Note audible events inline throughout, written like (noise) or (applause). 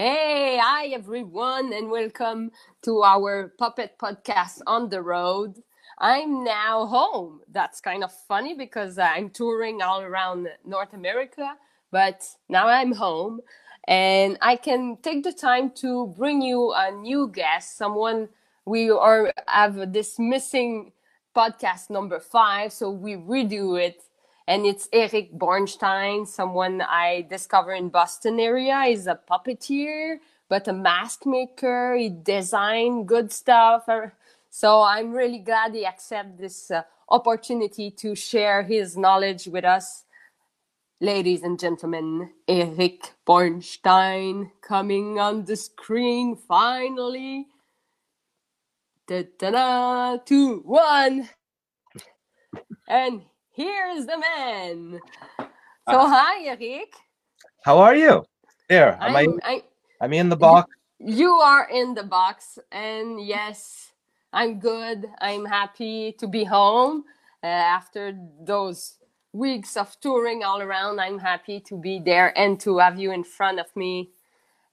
Hey, hi everyone, and welcome to our puppet podcast on the road. I'm now home. That's kind of funny because I'm touring all around North America, but now I'm home and I can take the time to bring you a new guest, someone we are have this missing podcast number five, so we redo it. And it's Eric Bornstein, someone I discovered in Boston area. He's a puppeteer, but a mask maker. He design good stuff. So I'm really glad he accepted this uh, opportunity to share his knowledge with us. Ladies and gentlemen, Eric Bornstein coming on the screen finally. Da-da-da, two, one. And here's the man. So, uh, hi, Eric. How are you? There, am I'm, I? I'm in the box. You are in the box, and yes, I'm good. I'm happy to be home uh, after those weeks of touring all around. I'm happy to be there and to have you in front of me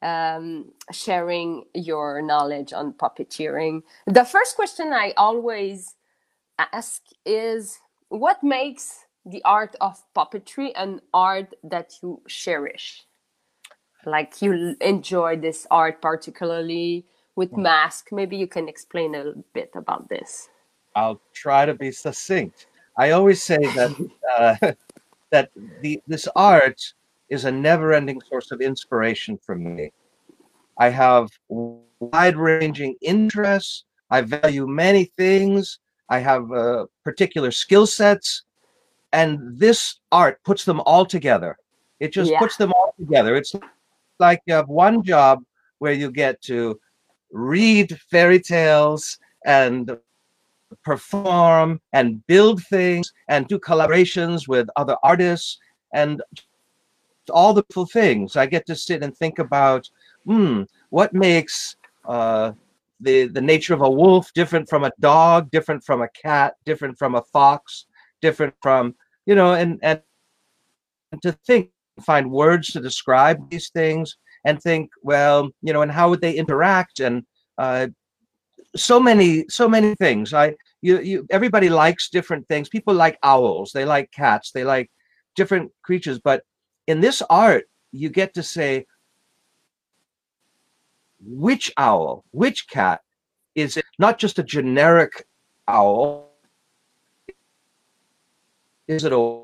um, sharing your knowledge on puppeteering. The first question I always ask is what makes the art of puppetry an art that you cherish? Like you enjoy this art particularly with hmm. mask. Maybe you can explain a little bit about this. I'll try to be succinct. I always say that (laughs) uh, (laughs) that the this art is a never-ending source of inspiration for me. I have wide-ranging interests. I value many things. I have uh, particular skill sets, and this art puts them all together. It just yeah. puts them all together. It's like you have one job where you get to read fairy tales and perform and build things and do collaborations with other artists and all the cool things. I get to sit and think about, hmm, what makes uh, the the nature of a wolf different from a dog, different from a cat, different from a fox, different from you know, and and, and to think, find words to describe these things, and think, well, you know, and how would they interact and uh, so many so many things. I you you everybody likes different things. People like owls, they like cats, they like different creatures, but in this art, you get to say, which owl, which cat is it not just a generic owl? Is it a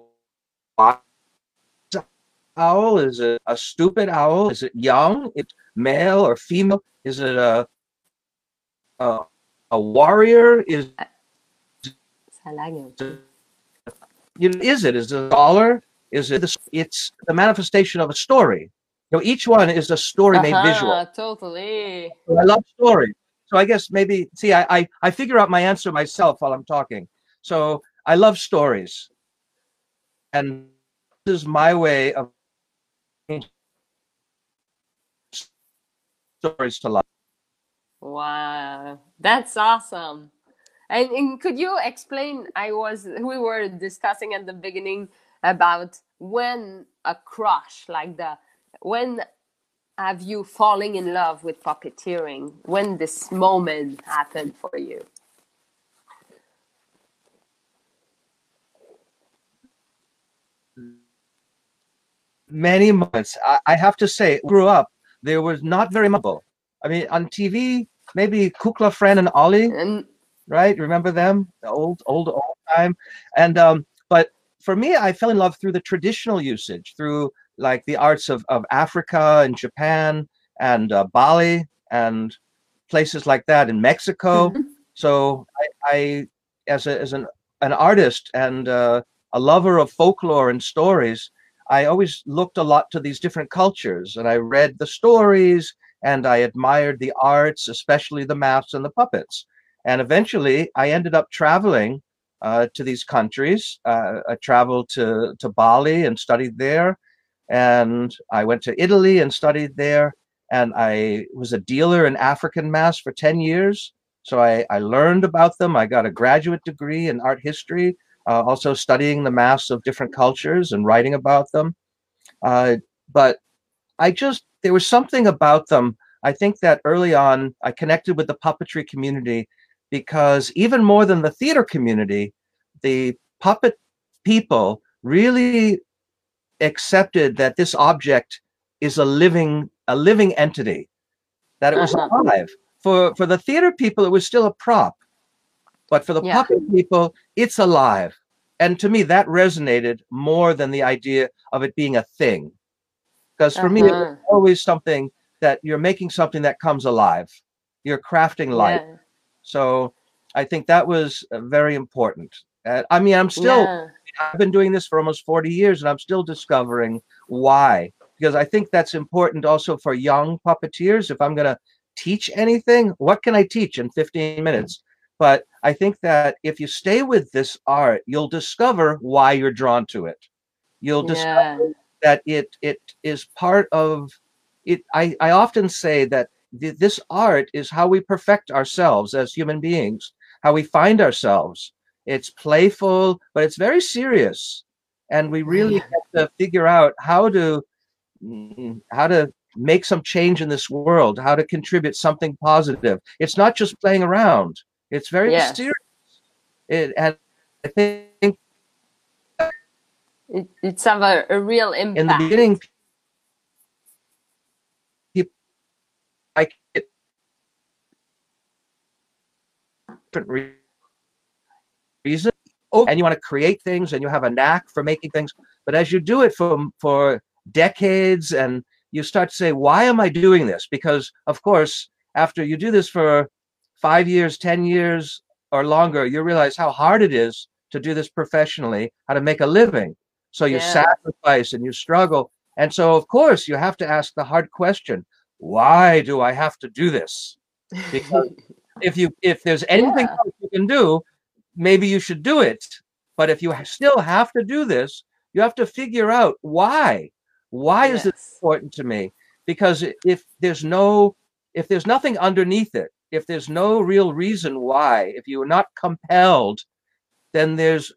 owl? Is it a stupid owl? Is it young? It's male or female? Is it a a, a warrior? Is uh, you know, is it? Is it a scholar? Is it? It's the manifestation of a story. You know, each one is a story uh-huh, made visual. Totally. So I love stories. So I guess maybe see, I, I I figure out my answer myself while I'm talking. So I love stories, and this is my way of stories to life. Wow, that's awesome. And, and, could you explain? I was we were discussing at the beginning about when a crush like the when have you falling in love with puppeteering? When this moment happened for you? Many months. I, I have to say, grew up. There was not very much. I mean, on TV, maybe Kukla, Fran, and Ollie, and, right? Remember them? The old, old, old time. And um, but for me, I fell in love through the traditional usage, through like the arts of, of Africa and Japan and uh, Bali and places like that in Mexico. (laughs) So I, I, as, a, as an, an artist and uh, a lover of folklore and stories, I always looked a lot to these different cultures and I read the stories and I admired the arts, especially the masks and the puppets. And eventually I ended up traveling uh, to these countries. Uh, I traveled to, to Bali and studied there and I went to Italy and studied there. And I was a dealer in African masks for 10 years. So I, I learned about them. I got a graduate degree in art history, uh, also studying the masks of different cultures and writing about them. Uh, but I just there was something about them. I think that early on I connected with the puppetry community because even more than the theater community, the puppet people really accepted that this object is a living a living entity that it was Uh-huh. alive for for the theater people it was still a prop but for the Yeah. puppet people it's alive and to me that resonated more than the idea of it being a thing because for me it was Uh-huh. always something that you're making something that comes alive you're crafting life Yeah. so i think that was uh, very important uh, i mean i'm still Yeah. I've been doing this for almost 40 years and I'm still discovering why. Because I think that's important also for young puppeteers. If I'm going to teach anything, what can I teach in 15 minutes? But I think that if you stay with this art, you'll discover why you're drawn to it. You'll discover Yeah. that it it is part of it. I, I often say that th- this art is how we perfect ourselves as human beings, how we find ourselves. It's playful, but it's very serious, and we really Yeah. have to figure out how to mm, how to make some change in this world, how to contribute something positive. It's not just playing around; it's very Yes. serious. It, and I think It, it's have a, a real impact. in the beginning, people like it different re- reason. Oh, and you want to create things, and you have a knack for making things. But as you do it for for decades, and you start to say, "Why am I doing this?" Because of course, after you do this for five years, ten years, or longer, you realize how hard it is to do this professionally, how to make a living. So you Yeah. sacrifice and you struggle. And so, of course, you have to ask the hard question why do I have to do this? Because (laughs) if you if there's anything Yeah. else you can do, maybe you should do it. But if you still have to do this, you have to figure out why. Why is it important to me? Because if there's no if there's nothing underneath it, if there's no real reason why, if you are not compelled, then there's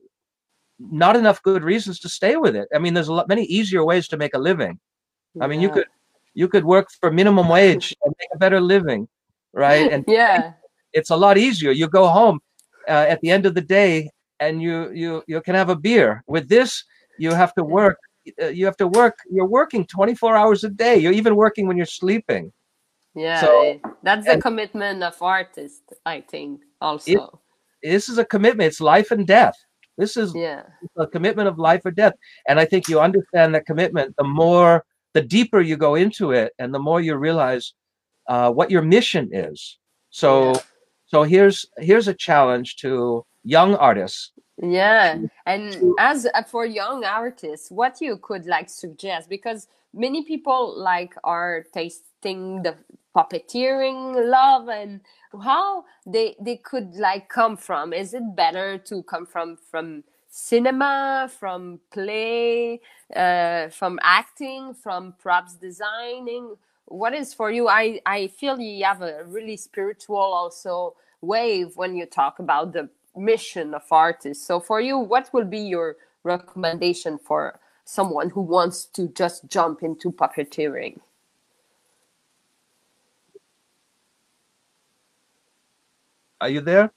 not enough good reasons to stay with it. I mean, there's a lot many easier ways to make a living. I mean, you could you could work for minimum wage and make a better living, right? (laughs) And yeah. it's a lot easier. You go home uh, at the end of the day and you you you can have a beer. With this, you have to work. Uh, you have to work. You're working 24 hours a day. You're even working when you're sleeping. Yeah. So- eh, that's the commitment of artists, I think, also. This is a commitment. It's life and death. This is yeah. a commitment of life or death. And I think you understand that commitment. The more, the deeper you go into it, and the more you realize uh, what your mission is. So, Yeah. So here's here's a challenge to young artists. Yeah, and as uh, for young artists, what you could like suggest because many people like are tasting the puppeteering love and how they they could like come from. Is it better to come from from cinema, from play, uh, from acting, from props designing? What is for you? I I feel you have a really spiritual also wave when you talk about the mission of artists. So for you, what will be your recommendation for someone who wants to just jump into puppeteering? Are you there?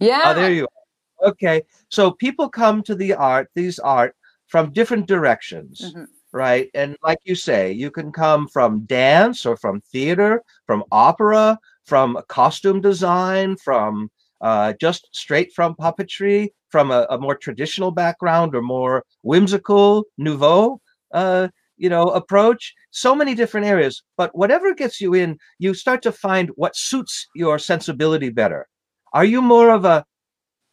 Yeah. Oh, there you are. Okay. So people come to the art, these art from different directions, Mhm. Right? And like you say, you can come from dance or from theater, from opera, from costume design, from uh, just straight from puppetry, from a, a more traditional background or more whimsical, nouveau, uh, you know, approach. So many different areas. But whatever gets you in, you start to find what suits your sensibility better. Are you more of a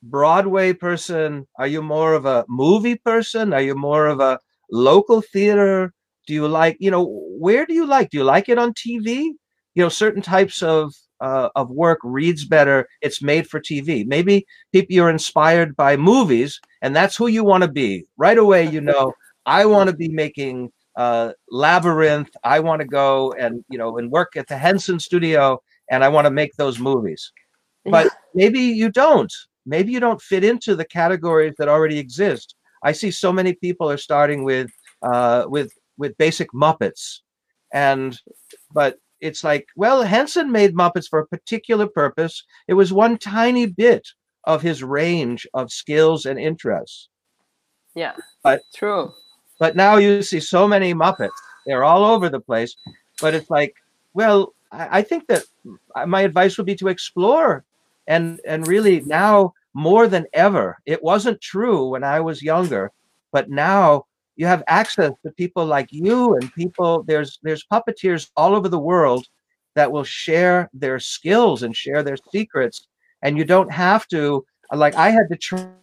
Broadway person? Are you more of a movie person? Are you more of a local theater? Do you like, you know, where do you like? Do you like it on TV? You know, certain types of uh, of work reads better. It's made for TV. Maybe people you're inspired by movies, and that's who you want to be. Right away, you know, I want to be making uh, Labyrinth. I want to go and you know and work at the Henson Studio, and I want to make those movies. But (laughs) maybe you don't. Maybe you don't fit into the categories that already exist. I see so many people are starting with uh, with with basic Muppets, and but it's like well henson made muppets for a particular purpose it was one tiny bit of his range of skills and interests Yeah. But- true. but now you see so many muppets they're all over the place but it's like well i, I think that my advice would be to explore and and really now more than ever it wasn't true when i was younger but now you have access to people like you and people there's there's puppeteers all over the world that will share their skills and share their secrets and you don't have to like i had to tra-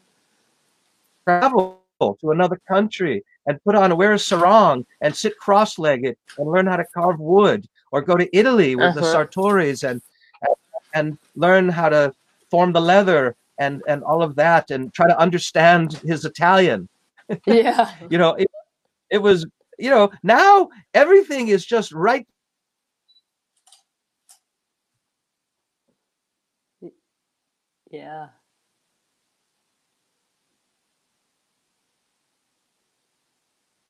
travel to another country and put on wear a sarong and sit cross-legged and learn how to carve wood or go to italy with the Uh-huh. sartoris and and learn how to form the leather and and all of that and try to understand his italian. (laughs) Yeah. you know it, it was you know now everything is just right. Yeah.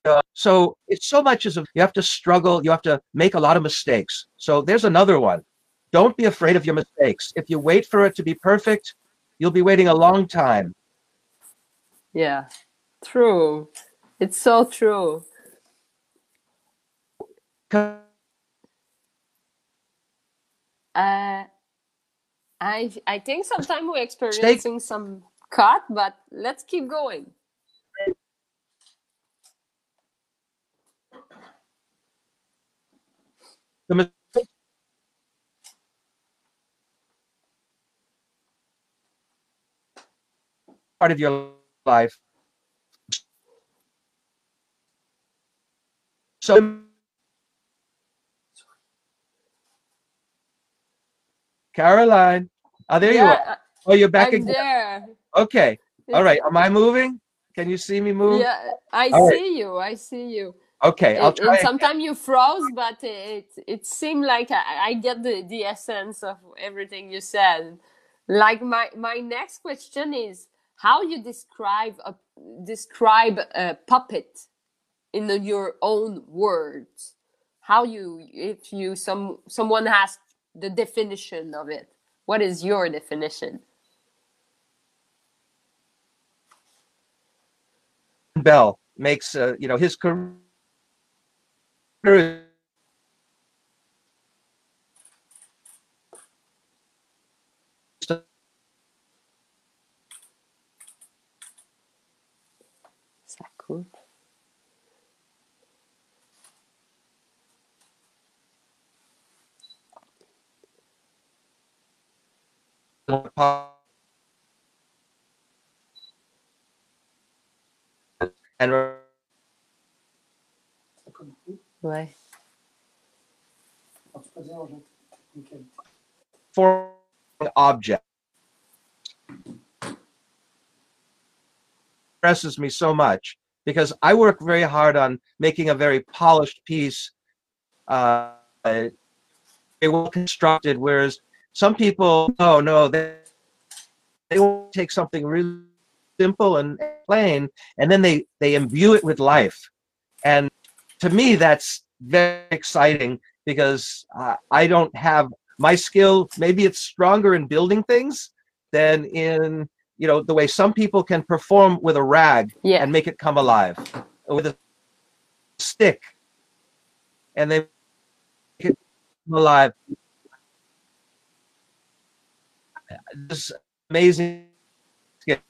uh, so it's so much as a, you have to struggle you have to make a lot of mistakes. So there's another one. Don't be afraid of your mistakes. If you wait for it to be perfect you'll be waiting a long time Yeah. True. It's so true. Uh, I I think sometimes we're experiencing some cut, but let's keep going. the part of your life so caroline oh there you are oh you're back I'm again there. okay (laughs) all right am i moving can you see me move Yeah, I All right. see you. I see you. okay i'll try sometimes you froze, but it it seemed like I, I get the, the essence of everything you said. Like my my next question is how you describe a describe a puppet in the- your own words. How you if you some someone has the definition of it. What is your definition? bell makes uh, you know his career And Ouais. for an object impresses me so much because I work very hard on making a very polished piece, uh, very well constructed. Whereas some people, oh no, they they will take something really simple and plain, and then they they imbue it with life. And to me, that's very exciting because uh, I don't have my skill. Maybe it's stronger in building things than in you know the way some people can perform with a rag Yeah. and make it come alive with a stick and they make it come alive this amazing skill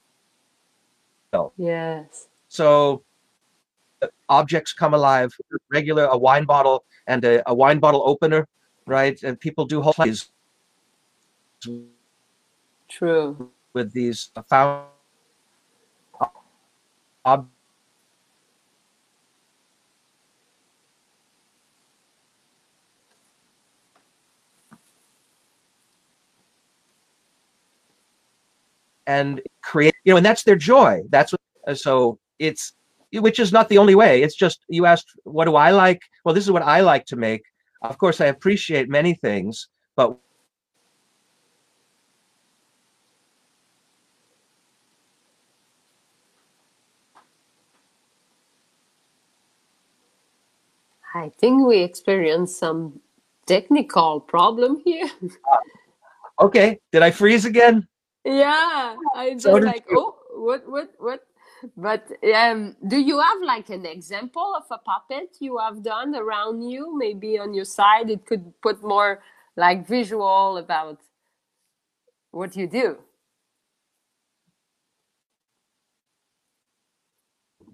Yes. so objects come alive regular a wine bottle and a, a wine bottle opener right and people do whole plays True. With these found and create you know and that's their joy. That's what uh, so it's which is not the only way. It's just you asked what do i like? Well this is what i like to make. Of course i appreciate many things but I think we experienced some technical problem here. (laughs) Okay, did I freeze again? yeah, I just So like, you. oh, what, what, what? But um, do you have like an example of a puppet you have done around you? Maybe on your side, it could put more like visual about what you do.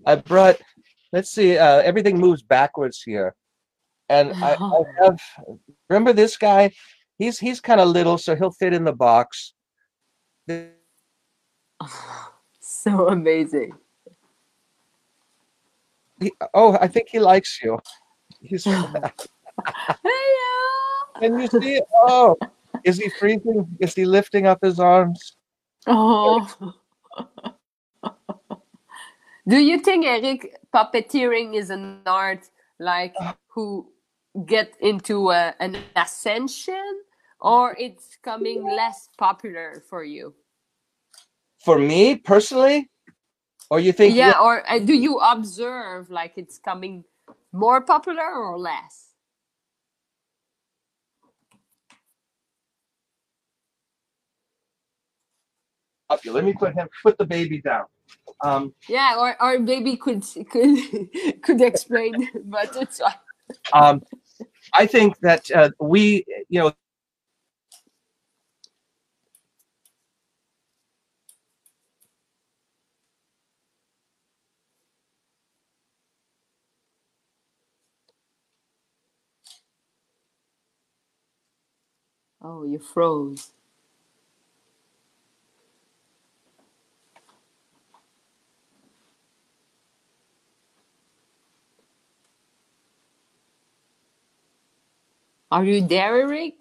I brought. Let's see. Uh, everything moves backwards here, and I, I have. Remember this guy? He's he's kind of little, so he'll fit in the box. (sighs) so amazing. He, oh, I think he likes you. He's. (laughs) (laughs) Hey, Can you see? Oh, is he freezing? Is he lifting up his arms? Oh. (laughs) Do you think, Eric, puppeteering is an art like who get into a, an ascension, or it's coming less popular for you? For me personally, or you think? Yeah, or uh, do you observe like it's coming more popular or less? Okay, let me put him. Put the baby down. Um, Yeah, or or maybe could could (laughs) could explain, but it's fine. um, I think that uh, we, you know, Oh, you froze. Are you there, Eric?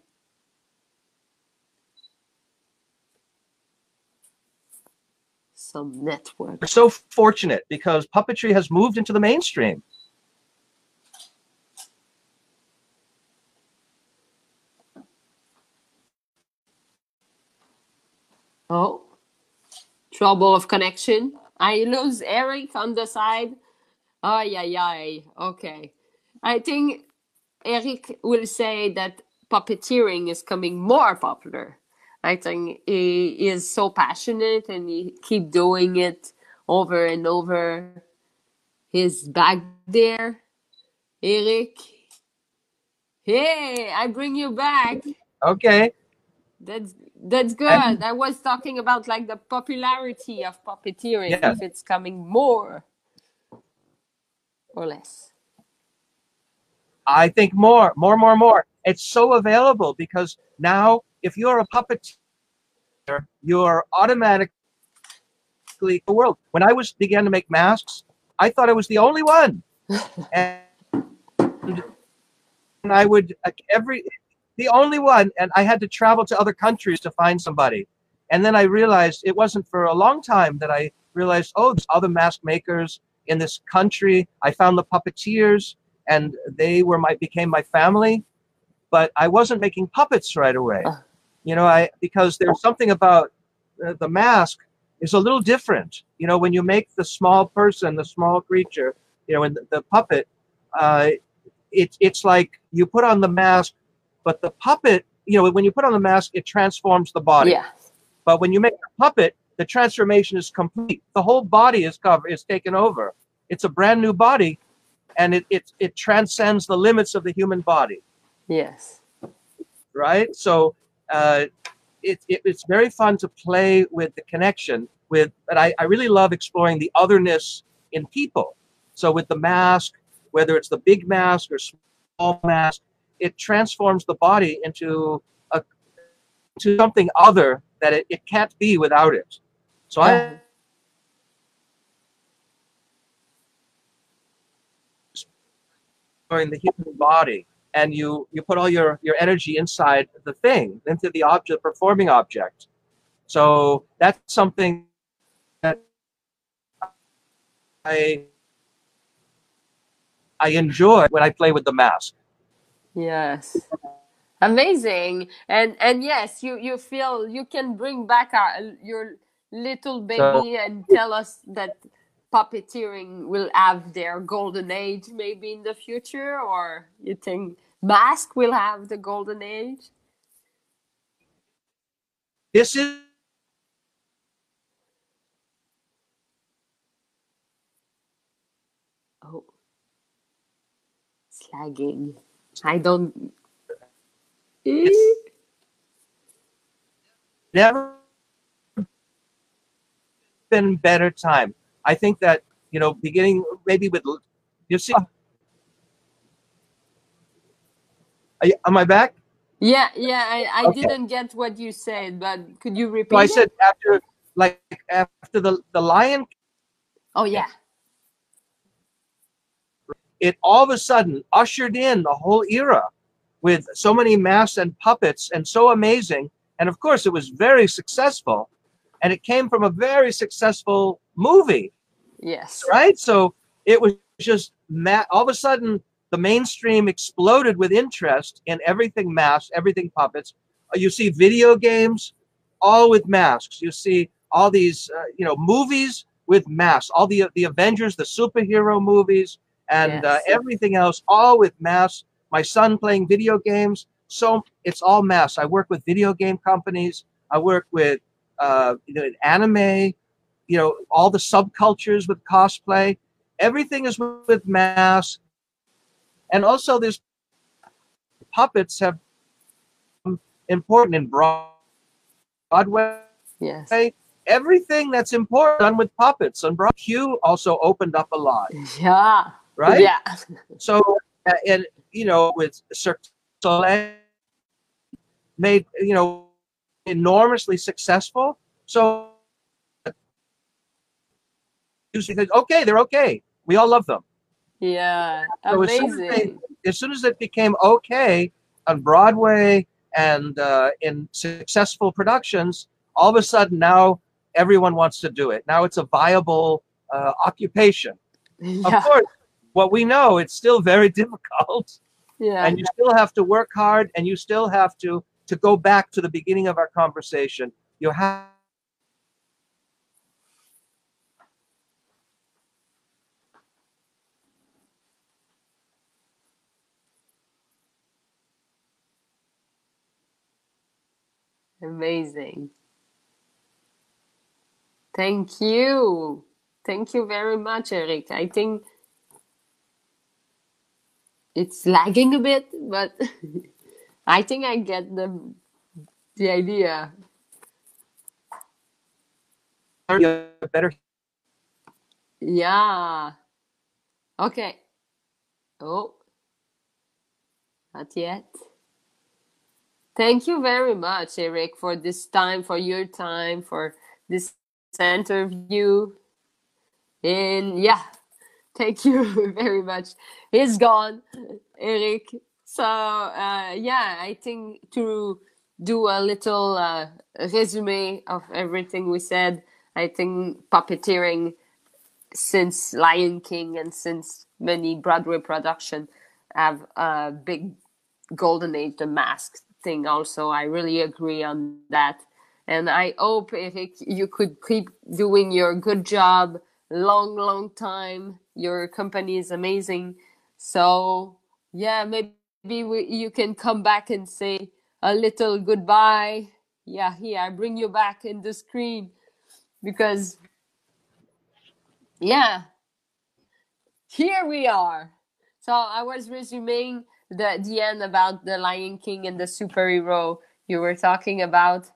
Some network. we're so fortunate because puppetry has moved into the mainstream. Oh, trouble of connection. I lose Eric on the side. Oh, yeah, yeah. Okay. I think Eric will say that puppeteering is coming more popular. I think he is so passionate and he keep doing it over and over. He's back there. Eric. Hey, I bring you back. Okay. That's that's good. And- I was talking about like the popularity of puppeteering, Yeah. if it's coming more or less. I think more, more, more, more. It's so available because now, if you're a puppeteer, you're automatically the world. When I was began to make masks, I thought I was the only one, (laughs) and, and I would every the only one, and I had to travel to other countries to find somebody. And then I realized it wasn't for a long time that I realized, oh, there's other mask makers in this country. I found the puppeteers, and they were my became my family. But I wasn't making puppets right away, you know. I because there's something about uh, the mask is a little different. You know, when you make the small person, the small creature, you know, and the, the puppet, uh, it's it's like you put on the mask, but the puppet, you know, when you put on the mask, it transforms the body. Yeah. But when you make a puppet, the transformation is complete. The whole body is covered, is taken over. It's a brand new body, and it it, it transcends the limits of the human body, Yes. right? So uh, it, it it's very fun to play with the connection with. But I, I really love exploring the otherness in people. So with the mask, whether it's the big mask or small mask, it transforms the body into a to something other that it, it can't be without it. So I Uh, in the human body and you you put all your your energy inside the thing into the object performing object so that's something that i i enjoy when i play with the mask yes. Amazing. And and yes, you you feel you can bring back our, your little baby and tell us that puppeteering will have their golden age maybe in the future, or you think mask will have the golden age? This is Oh, it's lagging. I don't. It's- never been better time. I think that you know, beginning maybe with you see. You- am I back? Yeah, yeah. I, I Okay. didn't get what you said, but could you repeat? So I it? said after, like after the the Lion, Oh yeah. it all of a sudden ushered in the whole era with so many masks and puppets and so amazing. And of course, it was very successful, and it came from a very successful movie. Yes. right? So it was just ma- all of a sudden the mainstream exploded with interest in everything masks, everything puppets. Uh, You see video games, all with masks. You see all these, uh, you know, movies with masks. All the the Avengers, the superhero movies, and uh, everything else, all with masks. My son playing video games, so it's all masks. I work with video game companies. I work with uh, you know, anime you know all the subcultures with cosplay everything is with, masks and also there's puppets have become important in broadway Yes. everything that's important done with puppets and broadway q also opened up a lot Yeah. right Yeah. so and you know with Cirque du Soleil made you know enormously successful so you think, okay they're okay we all love them Yeah. So as soon as they- as soon as it became okay on Broadway and uh, in successful productions, all of a sudden now everyone wants to do it. Now it's a viable uh, occupation. Yeah. (laughs) Of course, what we know, it's still very (laughs) difficult, Yeah. and you still have to work hard, and you still have to to go back to the beginning of our conversation. You have. Amazing. Thank you. Thank you very much, Eric. I think it's lagging a bit, but (laughs) I think I get the the idea. better Yeah. Okay. Oh, not yet. Thank you very much, Eric, for this time, for your time, for this interview. And yeah, thank (laughs) you very much. He's gone, Eric. So uh, yeah, I think to do a little uh, resume of everything we said, I think puppeteering since Lion King and since many Broadway production have a big golden age, the mask thing also. I really agree on that. And I hope, Eric, you could keep doing your good job long, long time. Your company is amazing. So, yeah, maybe we, you can come back and say a little goodbye. Yeah, here, I bring you back in the screen because, yeah, here we are. So I was resuming the the end about the Lion King and the superhero you were talking about.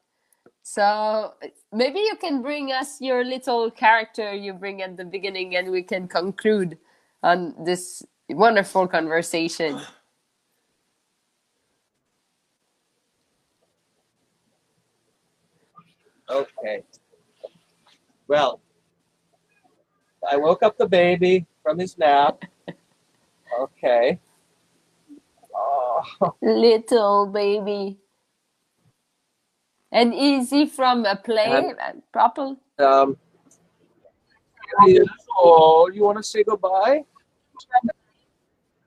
So maybe you can bring us your little character you bring at the beginning, and we can conclude on this wonderful conversation. Okay. Well, I woke up the baby from his nap. Okay. Oh, (laughs) Little baby. And easy from a play, And- uh, proper. um, oh, you want to say goodbye?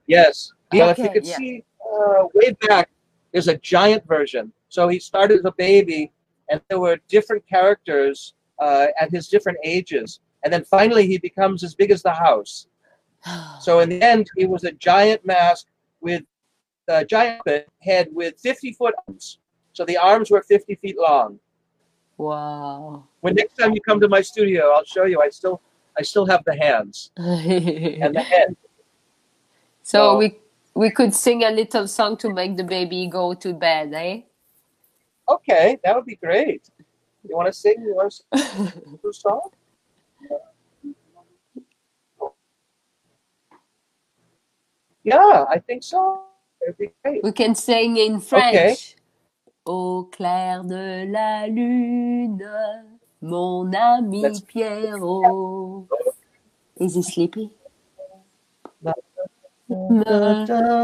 Yes. Yeah, if you Okay, could yeah. see uh, way back, there's a giant version. So he started as a baby, and there were different characters uh, at his different ages. and then finally he becomes as big as the house. (sighs) So in the end, he was a giant mask with a giant head with 50 foot arms. So the arms were 50 feet long. Wow. When next time you come to my studio, I'll show you. I still, I still have the hands (laughs) and the head. so So- we we could sing a little song to make the baby go to bed, eh? Okay, that would be great. You want to sing? You want to sing a song? Yeah, I think so. It'd be great. We can sing in French. Au clair de la lune, mon ami Let's- Pierrot. (laughs) Is he sleepy?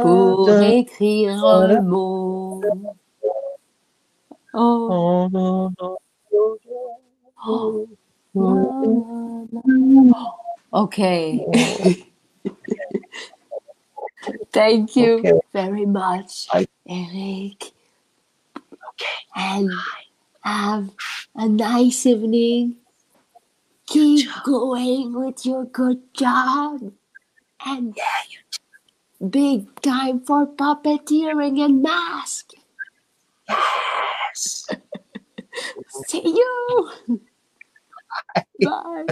Pour écrire un mot. Oh. Okay. (laughs) Thank you Okay. very much, I- Eric. And have a nice evening. Keep going with your good job. And big time for puppeteering and mask. Yes. See you. (laughs) Bye.